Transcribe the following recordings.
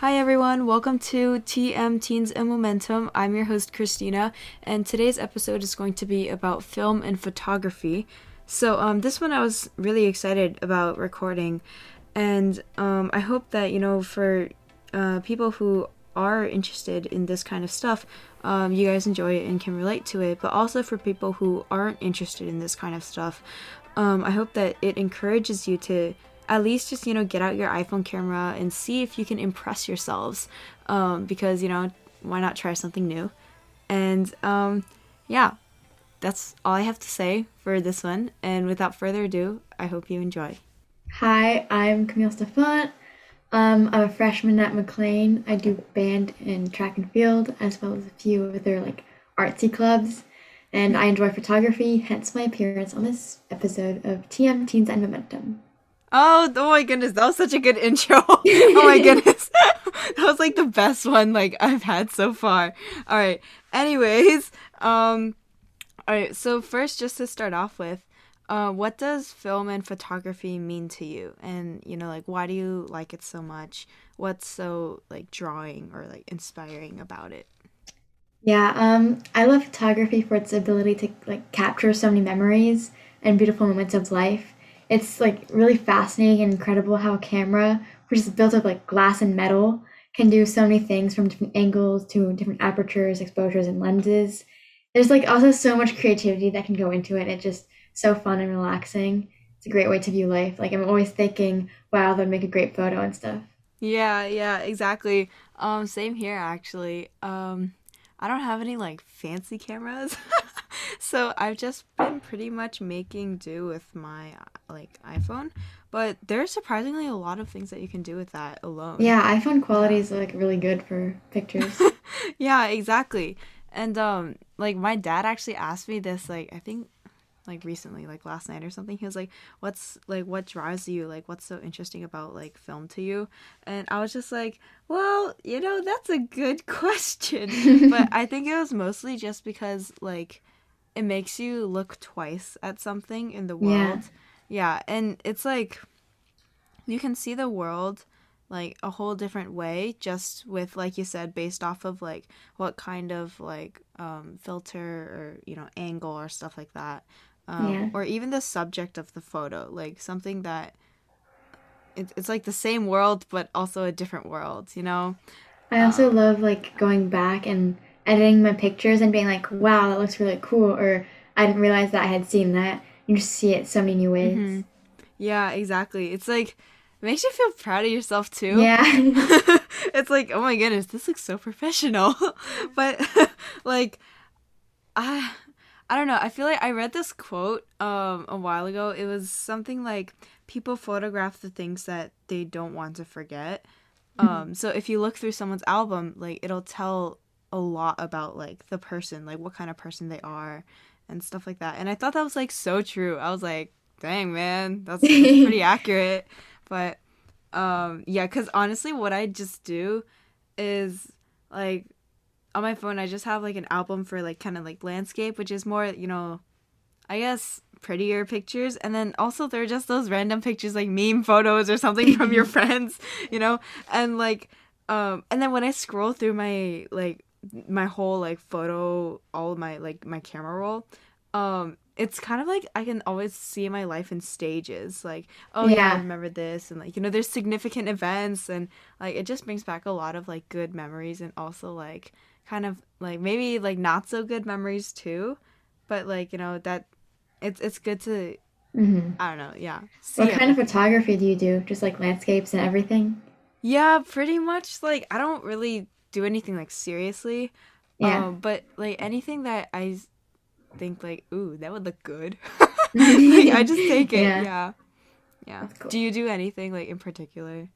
Hi everyone, welcome to TM Teens and Momentum. I'm your host Christina, and today's episode is going to be about film and photography. So, um, this one I was really excited about recording, and um, I hope that you know for uh, people who are interested in this kind of stuff, um, you guys enjoy it and can relate to it. But also for people who aren't interested in this kind of stuff, um, I hope that it encourages you to at least just you know get out your iphone camera and see if you can impress yourselves um, because you know why not try something new and um, yeah that's all i have to say for this one and without further ado i hope you enjoy Hi, I'm Camille Stefan. Um, I'm a freshman at McLean. I do band and track and field, as well as a few other like artsy clubs, and I enjoy photography. Hence my appearance on this episode of TM Teens and Momentum. Oh oh my goodness that was such a good intro. Oh my goodness. That was like the best one like i've had so far. All right. Anyways um all right so first just to start off with uh, what does film and photography mean to you? And you know like why do you like it so much? What's so like drawing or like inspiring about it? Yeah, um, I love photography for its ability to like capture so many memories and beautiful moments of life. It's like really fascinating and incredible how a camera, which is built of like glass and metal, can do so many things from different angles to different apertures, exposures, and lenses. There's like also so much creativity that can go into it. It's just so fun and relaxing. It's a great way to view life. Like I'm always thinking, wow, that would make a great photo and stuff. Yeah, yeah, exactly. Um, same here actually. Um, I don't have any like fancy cameras. So I've just been pretty much making do with my like iPhone, but there's surprisingly a lot of things that you can do with that alone. Yeah, iPhone quality is like really good for pictures. Yeah, exactly. And um like my dad actually asked me this like I think like recently, like last night or something. He was like, "What's like what drives you? Like what's so interesting about like film to you?" And I was just like, "Well, you know, that's a good question." But I think it was mostly just because like it makes you look twice at something in the world. Yeah, and it's like you can see the world like a whole different way just with like you said based off of like what kind of like um filter or you know angle or stuff like that Yeah. um or even the subject of the photo like something that it, it's like the same world but also a different world you know I also um love like going back and editing my pictures and being like, wow, that looks really cool, or I didn't realize that I had seen that. You just see it so many new ways. mhm. yeah exactly it's like it makes you feel proud of yourself too Yeah. it's like oh my goodness this looks so professional but like I I don't know. I feel like I read this quote um a while ago. It was something like people photograph the things that they don't want to forget. Um so if you look through someone's album, like it'll tell a lot about like the person, like what kind of person they are and stuff like that. And I thought that was like so true. I was like, "Dang, man, that's, pretty accurate." But um yeah, cuz honestly what I just do is like on my phone I just have like an album for like kind of like landscape, which is more, you know, I guess prettier pictures and then also there are just those random pictures like meme photos or something from your friends, you know? And like um and then when I scroll through my like my whole like photo all of my like my camera roll, um it's kind of like I can always see my life in stages. Like, oh yeah, I remember this and like you know there's significant events and like it just brings back a lot of like good memories and also like kind of like maybe like not so good memories too but like you know that it's it's good to hmm i don't know yeah What see kind of photography do you do? Just like landscapes and everything? yeah pretty much like i don't really do anything like seriously Yeah. um but like anything that I think like ooh that would look good like i just take it Yeah, yeah yeah cool. do you do anything like in particular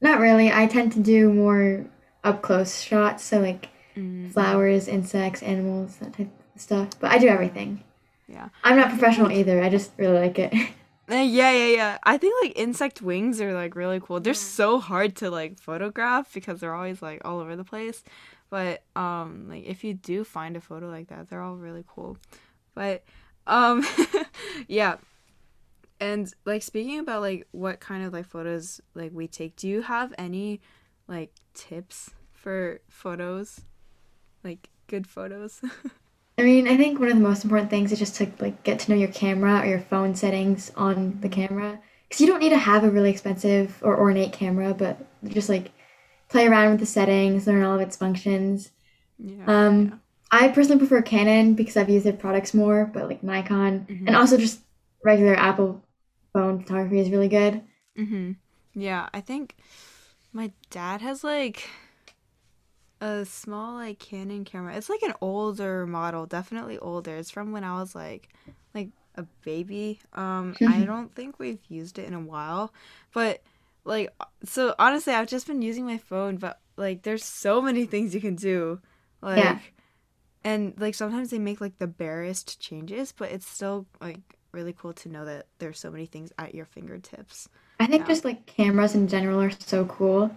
Not really. I tend to do more up close shots, so like mm-hmm. flowers, insects, animals, that type of stuff. But I do everything. yeah I'm not professional either. I just really like it. Yeah, yeah, yeah. I think like insect wings are like really cool. They're so hard to like photograph because they're always like all over the place. But um like if you do find a photo like that, they're all really cool. But um yeah, and like speaking about like what kind of like photos like we take, do you have any like tips for photos, like good photos. I mean, I think one of the most important things is just to like get to know your camera or your phone settings on the camera. Because you don't need to have a really expensive or ornate camera, but just like play around with the settings, learn all of its functions. yeah. Um, I personally prefer Canon because I've used their products more, but like Nikon and also just regular Apple phone photography is really good. Mm-hmm. Yeah, I think my dad has like a small like Canon camera. It's like an older model, definitely older. It's from when I was like like a baby. Um I don't think we've used it in a while, but like so honestly, I've just been using my phone, but like there's so many things you can do. Like Yeah. and like sometimes they make like the barest changes, but it's still like really cool to know that there's so many things at your fingertips. I think Yeah. just like cameras in general are so cool.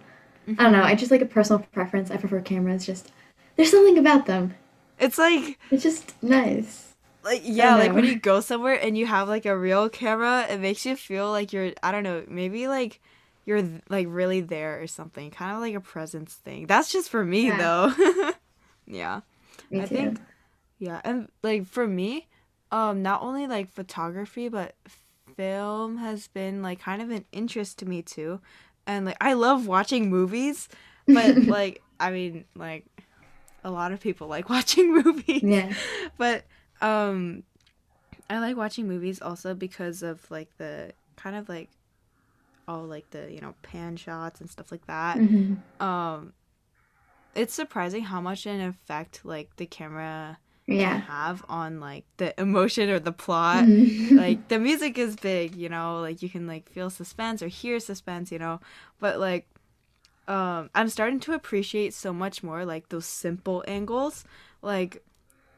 I don't know. I just like a personal preference. I prefer cameras. Just there's something about them. It's like It's just nice. like yeah, like when you go somewhere and you have like a real camera, it makes you feel like you're I don't know, maybe like you're like really there or something. Kind of like a presence thing. That's just for me Yeah. though. yeah. Me I too. think yeah, and like for me, um not only like photography but film has been like kind of an interest to me too. And like I love watching movies, but like I mean like a lot of people like watching movies yeah. but um i like watching movies also because of like the kind of like all like the you know pan shots and stuff like that Mhm. um it's surprising how much an effect like the camera Yeah. have on like the emotion or the plot Mhm. like the music is big you know like you can like feel suspense or hear suspense you know but like um i'm starting to appreciate so much more like those simple angles like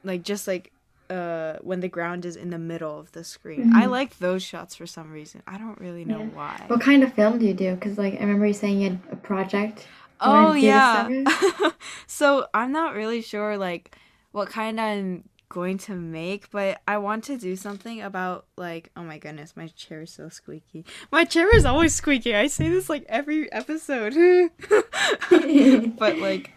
like just like uh when the ground is in the middle of the screen i Mhm. like those shots for some reason i don't really know Yeah. why What kind of film do you do? Because like I remember you saying you had a project. oh wanted to do this yeah so i'm not really sure like what kind i'm going to make but i want to do something about like oh my goodness my chair is so squeaky. My chair is always squeaky. I say this like every episode. But like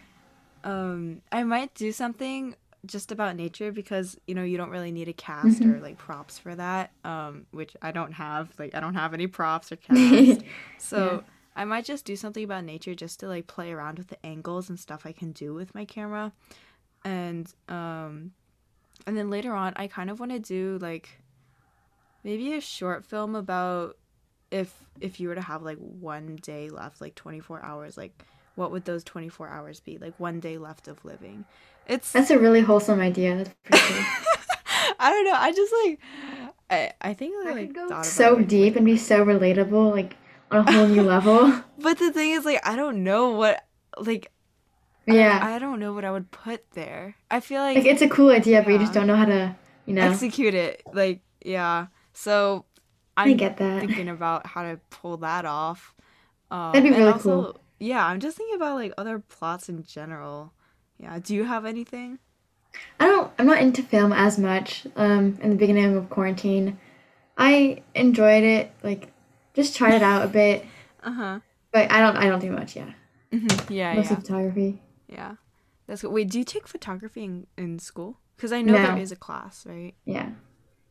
um i might do something just about nature because you know you don't really need a cast or like props for that um which i don't have like i don't have any props or cast so Yeah. I might just do something about nature just to like play around with the angles and stuff I can do with my camera. And um and then later on I kind of want to do like maybe a short film about if if you were to have like one day left, like 24 hours, like what would those 24 hours be? Like one day left of living. It's That's a really wholesome idea. Cool. I don't know. I just like I I think I like could go so deep and be so relatable, like on a whole new level. But the thing is, like, I don't know what, like, Yeah. I, don't know what I would put there. I feel like, Like it's a cool idea, but you just don't know how to, you know. execute it. Like, yeah. So I I'm get that. thinking about how to pull that off. Um, That'd be really also- cool. Yeah, I'm just thinking about like other plots in general. Yeah. Do you have anything? I don't. I'm not into film as much. Um, in the beginning of quarantine, I enjoyed it. Like, just tried it out a bit, Uh huh. but I don't. I don't do much. Yeah, Yeah. mostly Yeah. photography. Yeah. That's good. Wait, do you take photography in, in school? Because I know No. there is a class, right? Yeah,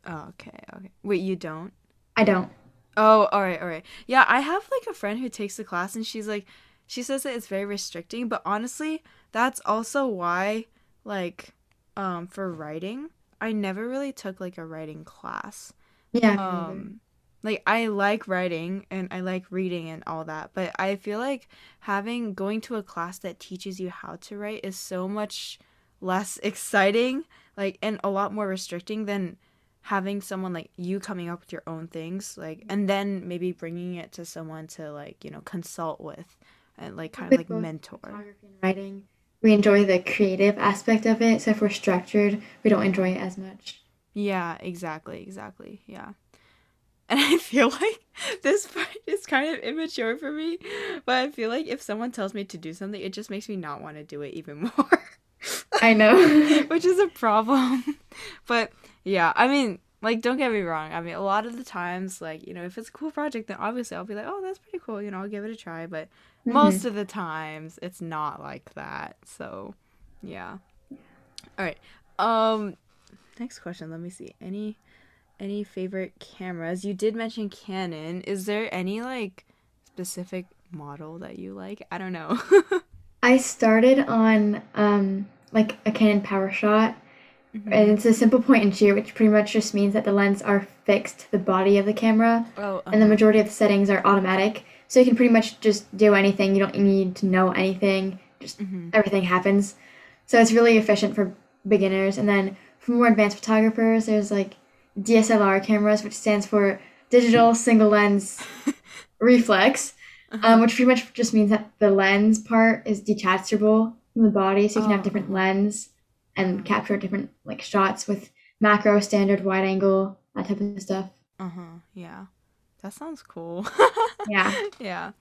Oh, okay. Okay. Wait, you don't? I don't. Oh, all right, all right. Yeah, I have like a friend who takes the class and she's like she says that it's very restricting, but honestly, that's also why like um for writing, I never really took like a writing class. Yeah. Um like I like writing and I like reading and all that, but I feel like having going to a class that teaches you how to write is so much less exciting, like and a lot more restricting than having someone like you coming up with your own things, like and then maybe bringing it to someone to like, you know, consult with and like kind of like mentor. writing. We enjoy the creative aspect of it, so if we're structured, we don't enjoy it as much. Yeah, exactly, exactly. Yeah. And I feel like this part is kind of immature for me, but I feel like if someone tells me to do something, it just makes me not want to do it even more. I know. Which is a problem. But yeah, I mean, like, don't get me wrong. I mean, a lot of the times, like, you know, if it's a cool project, then obviously I'll be like, oh, that's pretty cool. You know, I'll give it a try. But most of the times it's not like that. So, yeah. All right. Um next question, let me see. Any any favorite cameras? You did mention Canon. Is there any like specific model that you like? I don't know. I started on um like a Canon PowerShot Mm-hmm. and it's a simple point and shoot, which pretty much just means that the lens are fixed to the body of the camera oh, and the majority of the settings are automatic. So you can pretty much just do anything. You don't need to know anything. Just Mhm. everything happens. So it's really efficient for beginners. And then for more advanced photographers, there's like DSLR cameras, which stands for digital single lens reflex, Uh-huh. um, which pretty much just means that the lens part is detachable from the body, so you can have Oh. different lens and capture different like shots with macro, standard, wide angle, that type of stuff. Uh-huh. Yeah. That sounds cool. Yeah. yeah.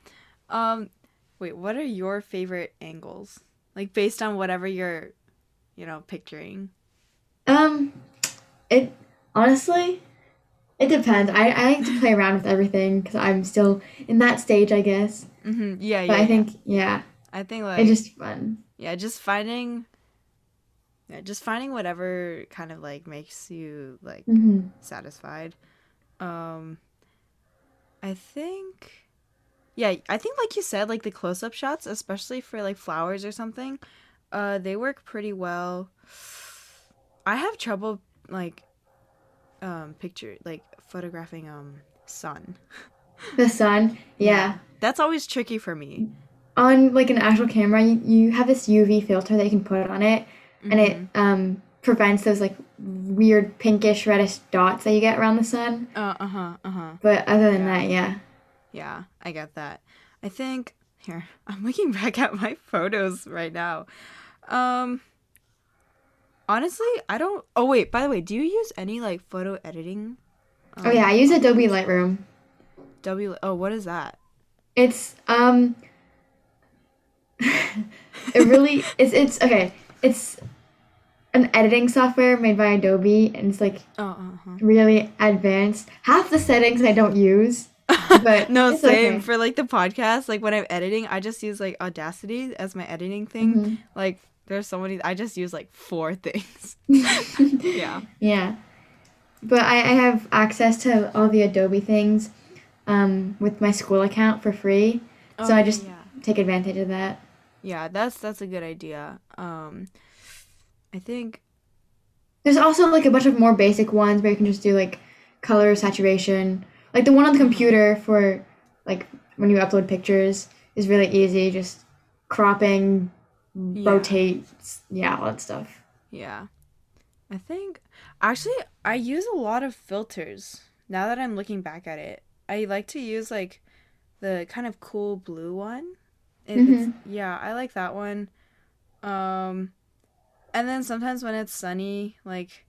Um wait, what are your favorite angles? Like based on whatever you're, you know, picturing. Um, it honestly, it depends. I, I like to play around with everything because I'm still in that stage, I guess. Mhm. Yeah, yeah. But I yeah. think, yeah, I think like it's just fun. yeah, just finding yeah, just finding whatever kind of like makes you like hmm satisfied. Um I think yeah, I think like you said like the close-up shots, especially for like flowers or something, uh they work pretty well. I have trouble like um picture like photographing um sun. The sun, yeah. That's always tricky for me. On like an actual camera, you, you have this UV filter that you can put on it, and it Mhm. um prevents those like weird pinkish reddish dots that you get around the sun. uh uh-huh, uh-huh. But other than Yeah. that, yeah. Yeah, I get that. I think here, I'm looking back at my photos right now. Um honestly, I don't Oh wait, by the way, do you use any like photo editing? Oh yeah, I use Adobe Lightroom. W Oh, what is that? It's um it really it's it's okay. It's an editing software made by Adobe and it's like Oh, uh-huh. really advanced. Half the settings I don't use. But no, same okay. for like the podcast. Like when I'm editing, I just use like Audacity as my editing thing. Mhm. Like there's so many I just use like four things. yeah. Yeah. But I, I have access to all the Adobe things um, with my school account for free. So I just- Oh, yeah. Take advantage of that. Yeah, that's that's a good idea. Um I think There's also like a bunch of more basic ones where you can just do like color saturation. Like the one on the computer for like when you upload pictures is really easy. Just cropping, Yeah. rotate, yeah, all that stuff. Yeah. I think actually I use a lot of filters now that I'm looking back at it. I like to use like the kind of cool blue one. It's, yeah, I like that one. Um and then sometimes when it's sunny, like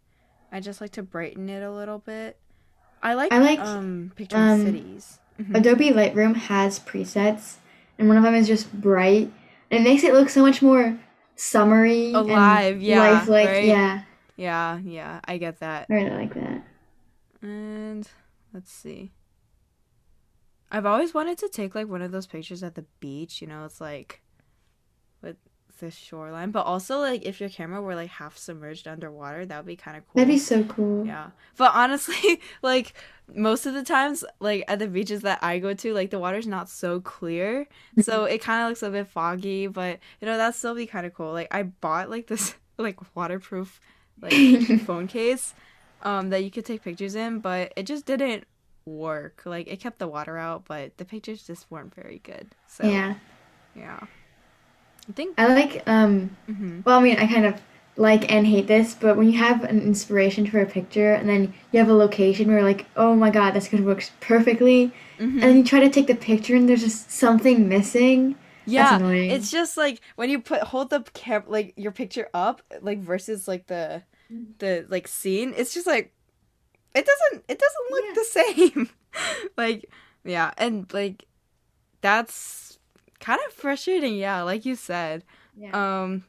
I just like to brighten it a little bit. I like I like, um picturing um, cities. Mhm. Adobe Lightroom has presets, and one of them is just bright, it makes it look so much more summery, and Alive, yeah, lifelike. right? Yeah, Yeah, yeah, I get that. I really like that. And let's see. I've always wanted to take like one of those pictures at the beach, you know, it's like the shoreline, but also like if your camera were like half submerged underwater, that would be kind of cool. That'd be so cool. yeah. But honestly, like most of the times like at the beaches that I go to, like the water's not so clear. So it kind of looks a bit foggy, but you know, that'd still be kind of cool. Like I bought like this like waterproof like phone case um that you could take pictures in, but it just didn't work. Like it kept the water out, but the pictures just weren't very good. So yeah, yeah. I think I like. Um, mhm. well, I mean, I kind of like and hate this, but when you have an inspiration for a picture, and then you have a location where you're like, oh my god, this could work perfectly, Mhm. and then you try to take the picture, and there's just something missing. yeah, it's just like when you put hold the cam like your picture up like versus like the the like scene. It's just like it doesn't it doesn't look Yeah. the same. like yeah, and like that's kind of frustrating. Yeah, like you said. Yeah. Um,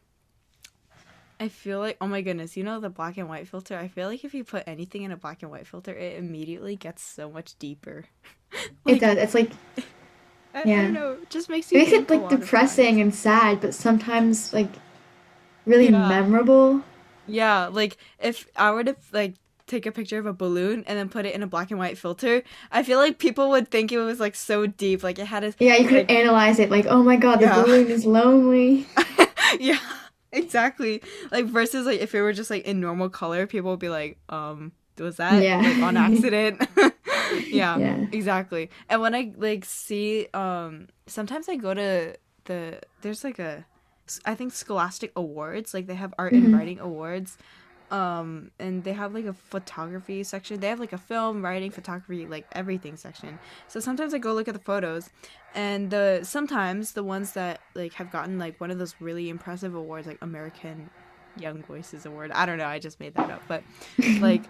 I feel like oh my goodness, you know the black and white filter. I feel like if you put anything in a black and white filter, it immediately gets so much deeper. it does. It's like I, I Yeah. don't know. It just makes you It makes it like depressing and sad, but sometimes like really Yeah. memorable. Yeah, like if I were to like take a picture of a balloon and then put it in a black and white filter, I feel like people would think it was like so deep. Like it had a Yeah, you could like, analyze it like, oh my god, the Yeah. balloon is lonely. yeah, exactly. Like versus like if it were just like in normal color, people would be like, um, was that Yeah. like on accident? yeah, Yeah. exactly. And when I like see, um, sometimes I go to the there's like a, I think Scholastic Awards, like they have art and Mhm. writing awards. Um, and they have like a photography section. They have like a film, writing, photography, like everything section. So sometimes I go look at the photos, and the sometimes the ones that like have gotten like one of those really impressive awards, like American Young Voices Award. I don't know. I just made that up, but like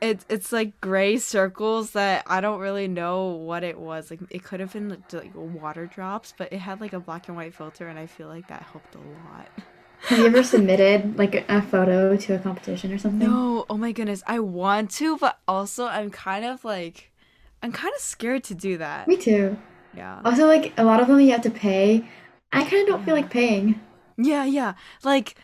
it's it's like gray circles that I don't really know what it was. Like it could have been like, like water drops, but it had like a black and white filter, and I feel like that helped a lot. Have you ever submitted like a, photo to a competition or something? No, oh my goodness, I want to, but also I'm kind of like, I'm kind of scared to do that. Me too. Yeah, Also, like a lot of them you have to pay. I kind of don't feel like paying. yeah, yeah. Like,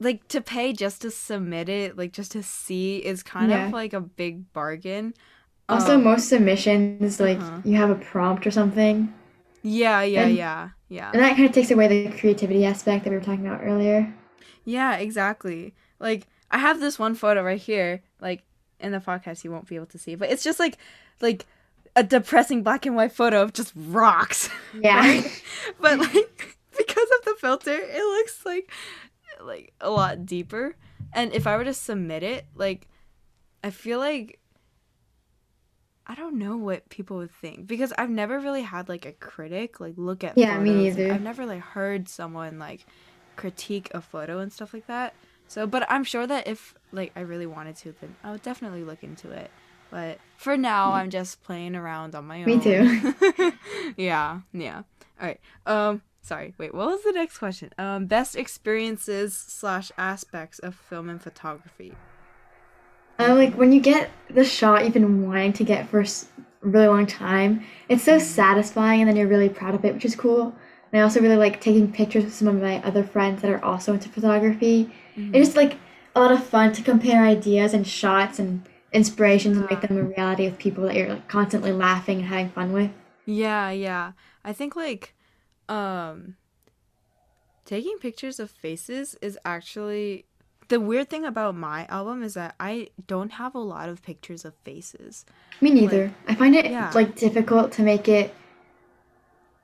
like to pay just to submit it, like just to see, is kind Yeah. of like a big bargain. Also, Um, most submissions like uh-huh. you have a prompt or something, Yeah, yeah, and- yeah, yeah. and that kind of takes away the creativity aspect that we were talking about earlier. Yeah, exactly. Like I have this one photo right here. Like in the podcast, you won't be able to see, but it's just like, like a depressing black and white photo of just rocks. Yeah. right? But like because of the filter, it looks like like a lot deeper. And if I were to submit it, like I feel like I don't know what people would think because I've never really had like a critic like look at Yeah, me photos. neither. I've never like heard someone like critique a photo and stuff like that. So, but I'm sure that if like I really wanted to, then I would definitely look into it. But for now, I'm just playing around on my own. Me too. yeah, yeah. All right. Um, sorry. Wait. What was the next question? Um, best experiences slash aspects of film and photography. Uh, like when you get the shot you've been wanting to get for a really long time, it's so satisfying, and then you're really proud of it, which is cool. And I also really like taking pictures with some of my other friends that are also into photography. It's just like a lot of fun to compare ideas and shots and inspirations and make them a reality with people that you're like constantly laughing and having fun with. Yeah, yeah. I think like um taking pictures of faces is actually the weird thing about my album is that I don't have a lot of pictures of faces. Me neither. I find it Yeah. like difficult to make it.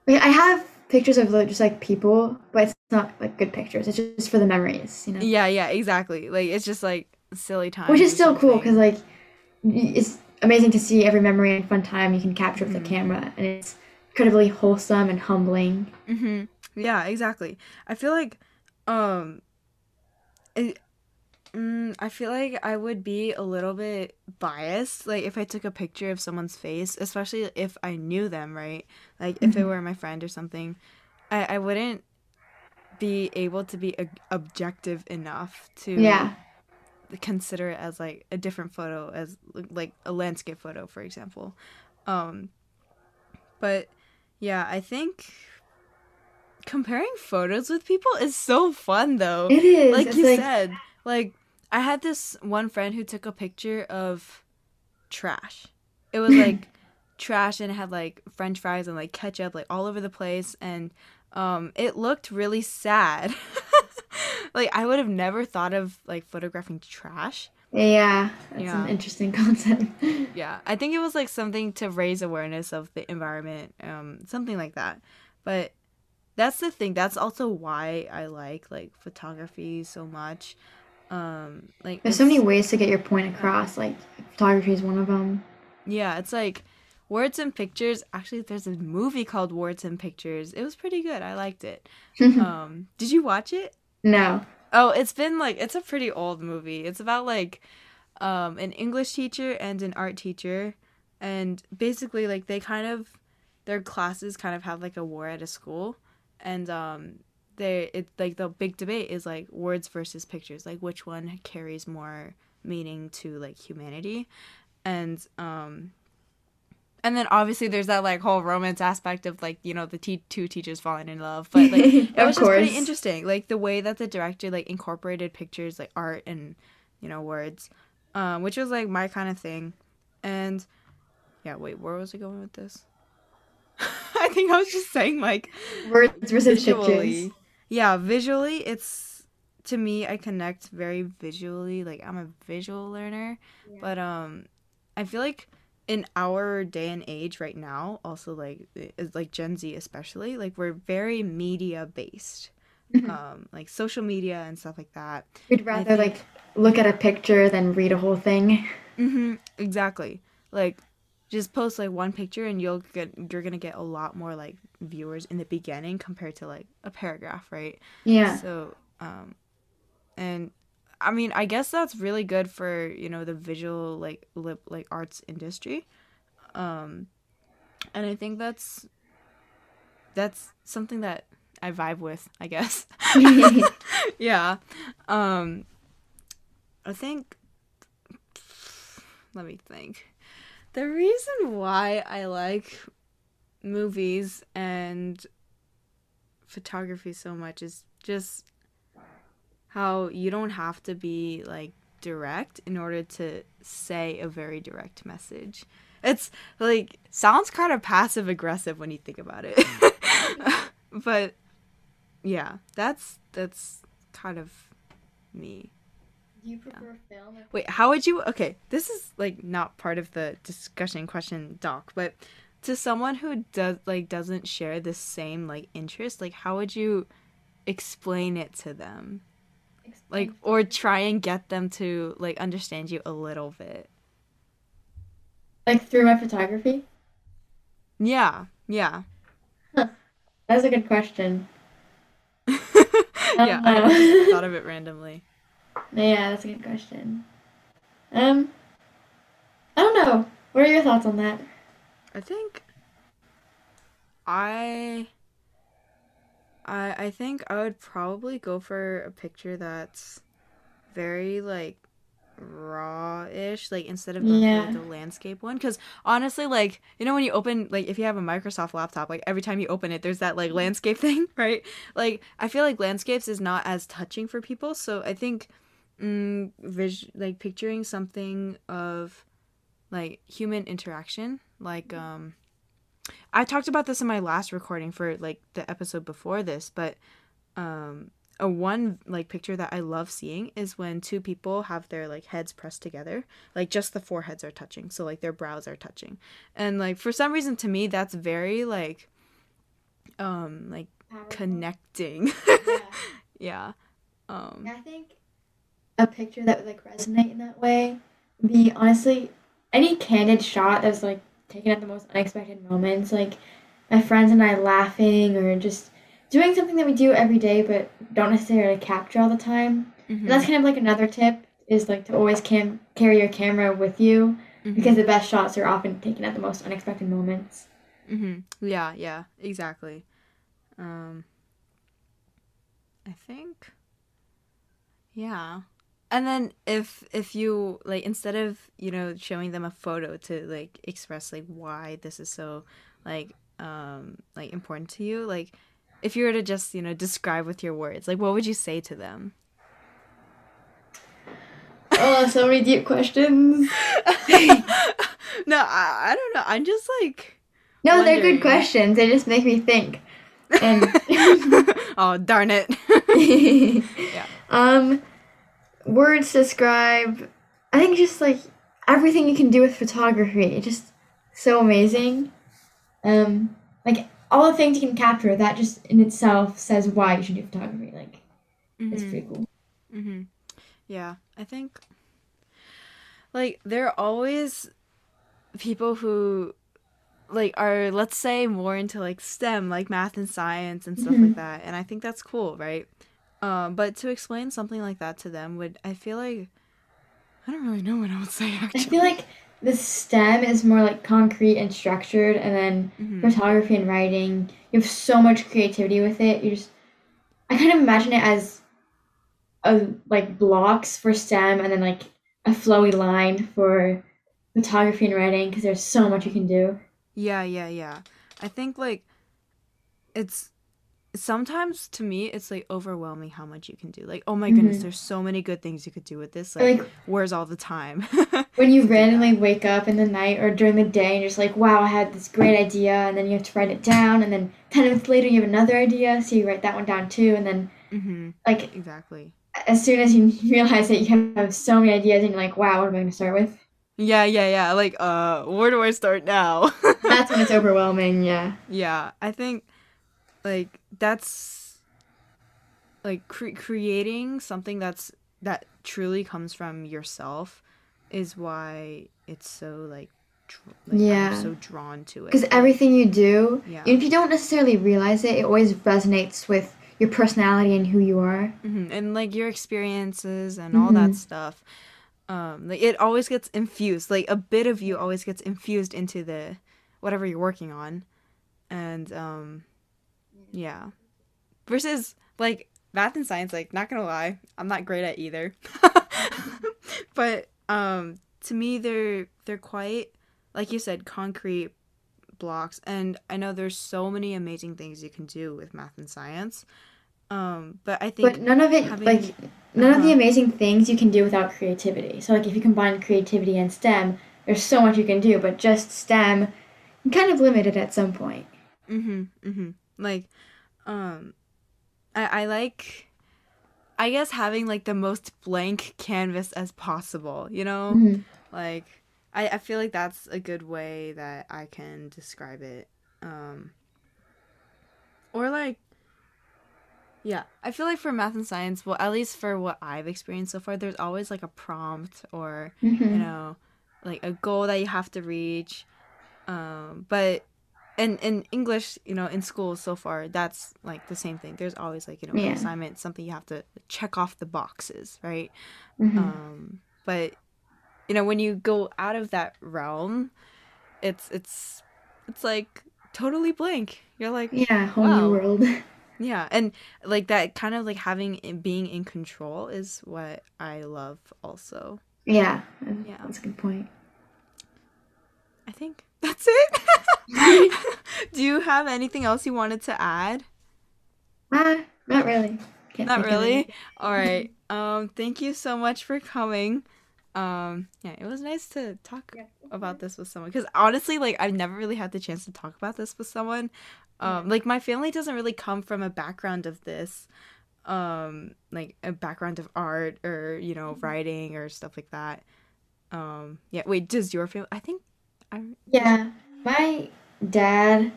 Like, I have pictures of like, just like people, but it's not like good pictures. It's just for the memories, you know. Yeah, yeah, exactly. Like it's just like silly time. Which is still cool because like it's amazing to see every memory and fun time you can capture with Mhm. the camera, and it's incredibly wholesome and humbling. Mm-hmm. Yeah, exactly. I feel like, um, it, mm, I feel like I would be a little bit biased, like if I took a picture of someone's face, especially if I knew them, right? Like if it Mhm. were my friend or something, I I wouldn't be able to be ob- objective enough to Yeah, consider it as like a different photo as like a landscape photo for example um but yeah i think comparing photos with people is so fun though it is. like it's you like said like i had this one friend who took a picture of trash. It was like trash and it had like french fries and like ketchup like all over the place and um it looked really sad. Like i would have never thought of like photographing trash. Yeah, that's Yeah. an interesting concept. yeah i think it was like something to raise awareness of the environment um something like that. But that's the thing that's also why i like like photography so much um like There's so many ways to get your point across. Like photography is one of them. yeah it's like words and pictures actually there's a movie called words and pictures it was pretty good i liked it um did you watch it no. Oh, it's been like it's a pretty old movie. It's about like um an English teacher and an art teacher and basically like they kind of their classes kind of have like a war at a school and um they it like the big debate is like words versus pictures, like which one carries more meaning to like humanity. And um and then obviously there's that like whole romance aspect of like you know the t- two teachers falling in love. But like it was just pretty interesting. Like the way that the director like incorporated pictures like art and you know words um which was like my kind of thing. And yeah wait where was i going with this? I think i was just saying like Words versus pictures. Yeah visually it's to me i connect very visually like i'm a visual learner Yeah. but um i feel like in our day and age right now also like like gen z especially like we're very media based Mhm. um like social media and stuff like that We'd rather think- like look at a picture than read a whole thing. mm-hmm exactly like just post like one picture and you'll get you're gonna get a lot more like viewers in the beginning compared to like a paragraph right Yeah. So, um, and I mean, I guess that's really good for you know the visual like lip like arts industry, um, and I think that's that's something that I vibe with. I guess. yeah. Um, I think. Let me think. The reason why I like movies and photography so much is just how you don't have to be like direct in order to say a very direct message. It's like sounds kind of passive aggressive when you think about it. but yeah, that's that's kind of me. Do you prefer film? Wait, how would you Okay, this is like not part of the discussion question doc, but to someone who does like doesn't share the same like interest, like how would you explain it to them? Like or try and get them to like understand you a little bit. like through my photography? Yeah. Yeah. That's a good question. yeah, I Uh, thought of it randomly. Yeah, that's a good question. Um, I don't know. What are your thoughts on that? I think I I I think I would probably go for a picture that's very like raw-ish like instead of going Yeah. for like, the landscape one because honestly like you know when you open like if you have a microsoft laptop like every time you open it there's that like landscape thing right like i feel like landscapes is not as touching for people so i think mm, vis- like picturing something of like human interaction like um i talked about this in my last recording for like the episode before this but um a one like picture that i love seeing is when two people have their like heads pressed together like just the foreheads are touching so like their brows are touching. And like for some reason to me that's very like um like connecting. Yeah. yeah. Um I think a picture that would like resonate in that way would be honestly any candid shot that's like taken at the most unexpected moments, like my friends and I laughing or just doing something that we do every day but don't necessarily capture all the time. mhm, And that's kind of like another tip is like to always cam- carry your camera with you mhm, because the best shots are often taken at the most unexpected moments. mhm. yeah yeah exactly um i think yeah and then if if you like instead of you know showing them a photo to like express like why this is so like um like important to you like if you were to just you know describe with your words like what would you say to them oh, so many deep questions. no I, I don't know i'm just like No, they're good questions. They just make me think. And oh darn it yeah. Um, words describe. I think just like everything you can do with photography. It's just so amazing. Um, like all the things you can capture. That just in itself says why you should do photography. Like it's Mhm. pretty cool. hmm Yeah, I think like there are always people who like are let's say more into like STEM, like math and science and stuff Mhm. like that, and I think that's cool, right? Um, but to explain something like that to them would I feel like I don't really know what I would say I feel like the STEM is more like concrete and structured, and then Mhm. photography and writing, you have so much creativity with it. You just, I kind of imagine it as, a, like blocks for STEM, and then like a flowy line for photography and writing, because there's so much you can do. Yeah, yeah, yeah. I think like it's sometimes to me it's like overwhelming how much you can do. Like, oh my goodness, Mhm. there's so many good things you could do with this. Like, like where's all the time? when you randomly wake up in the night or during the day and you're just like, wow, I had this great idea, and then you have to write it down, and then 10 minutes later you have another idea, so you write that one down too, and then, hmm like, Exactly. as soon as you realize that you have so many ideas, and you're like, wow, what am I going to start with? Yeah, yeah, yeah. Like, uh, where do I start now? That's when it's overwhelming, yeah. yeah, I think like that's like cre- creating something that's that truly comes from yourself is why it's so like, dr- like Yeah. I'm so drawn to it. Because everything you do, Yeah. if you don't necessarily realize it, it always resonates with your personality and who you are. hmm and like your experiences and all that Mhm. stuff um like it always gets infused like a bit of you always gets infused into the whatever you're working on and um yeah versus like math and science like not gonna lie i'm not great at either but um to me they're they're quite like you said concrete blocks and i know there's so many amazing things you can do with math and science um but i think But none of it, having- like, none of the Uh-huh. amazing things you can do without creativity. So, like, if you combine creativity and STEM, there's so much you can do, but just STEM, you're kind of limited at some point. Mm-hmm. Mm-hmm. Like, um, I I like, I guess having like the most blank canvas as possible. You know, Mhm. like I I feel like that's a good way that I can describe it. Um, or like. Yeah, I feel like for math and science, well, at least for what I've experienced so far, there's always like a prompt or you Mhm. know like a goal that you have to reach um but in in english you know in school so far that's like the same thing there's always like you know Yeah. an assignment something you have to check off the boxes right Mhm. um but you know when you go out of that realm it's it's it's like totally blank you're like yeah, whole wow. new world. yeah and like that kind of like having being in control is what i love also yeah, Yeah. that's a good point. I think that's it. Do you have anything else you wanted to add? Ah, not really. Can't Not really. All right. Um thank you so much for coming. Um yeah, it was nice to talk about this with someone cuz honestly like I've never really had the chance to talk about this with someone. Um like my family doesn't really come from a background of this. Um like a background of art or, you know, writing or stuff like that. Um yeah, wait, does your family I think I Yeah, my dad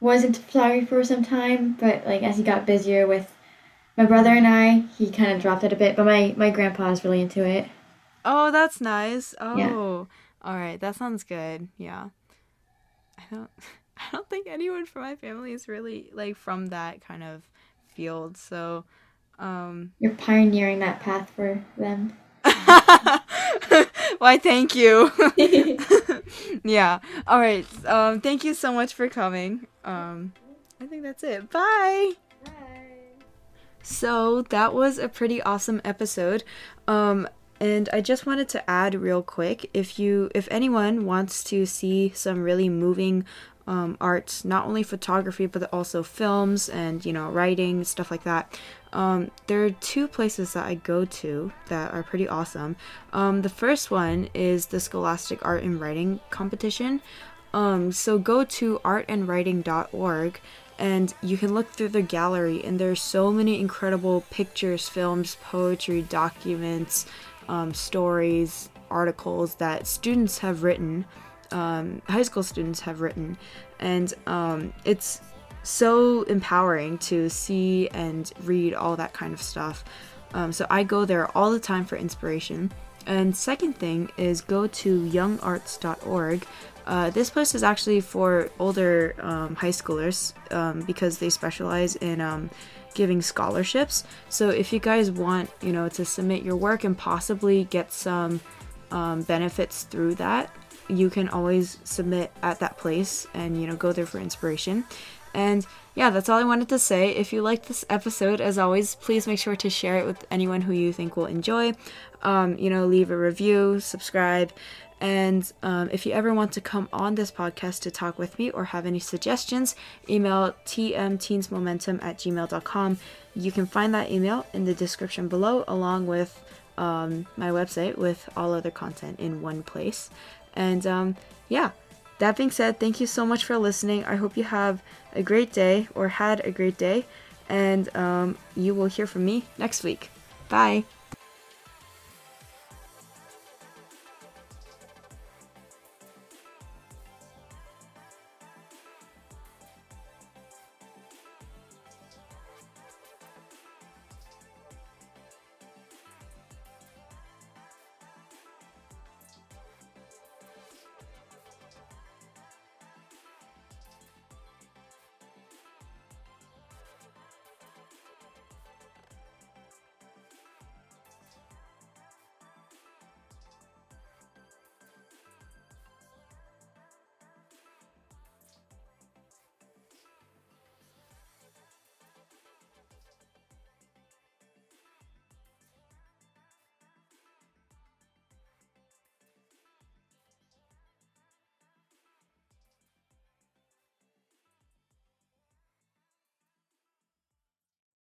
was into photography for some time, but like as he got busier with my brother and I, he kind of dropped it a bit. But my my grandpa is really into it. Oh, that's nice. Oh, Yeah. all right. That sounds good. Yeah. I don't. I don't think anyone from my family is really like from that kind of field. So, um. You're pioneering that path for them. Why? Thank you. yeah. All right. Um. Thank you so much for coming. Um. I think that's it. Bye. Bye. So that was a pretty awesome episode. Um and I just wanted to add real quick if you if anyone wants to see some really moving um, arts, not only photography but also films and you know writing stuff like that. Um, there are two places that I go to that are pretty awesome. Um, the first one is the Scholastic Art and Writing Competition. Um, so go to artandwriting.org and you can look through the gallery and there's so many incredible pictures, films, poetry, documents, um, stories, articles that students have written, um, high school students have written, and um, it's so empowering to see and read all that kind of stuff. Um, so I go there all the time for inspiration. And second thing is go to youngarts.org. Uh, this place is actually for older um, high schoolers um, because they specialize in um, giving scholarships. So if you guys want, you know, to submit your work and possibly get some um, benefits through that, you can always submit at that place and you know go there for inspiration. And yeah, that's all I wanted to say. If you liked this episode, as always, please make sure to share it with anyone who you think will enjoy. Um, you know, leave a review, subscribe, And um, if you ever want to come on this podcast to talk with me or have any suggestions, email tmteensmomentum at gmail.com. You can find that email in the description below, along with um, my website with all other content in one place. And um, yeah, that being said, thank you so much for listening. I hope you have a great day or had a great day, and um, you will hear from me next week. Bye.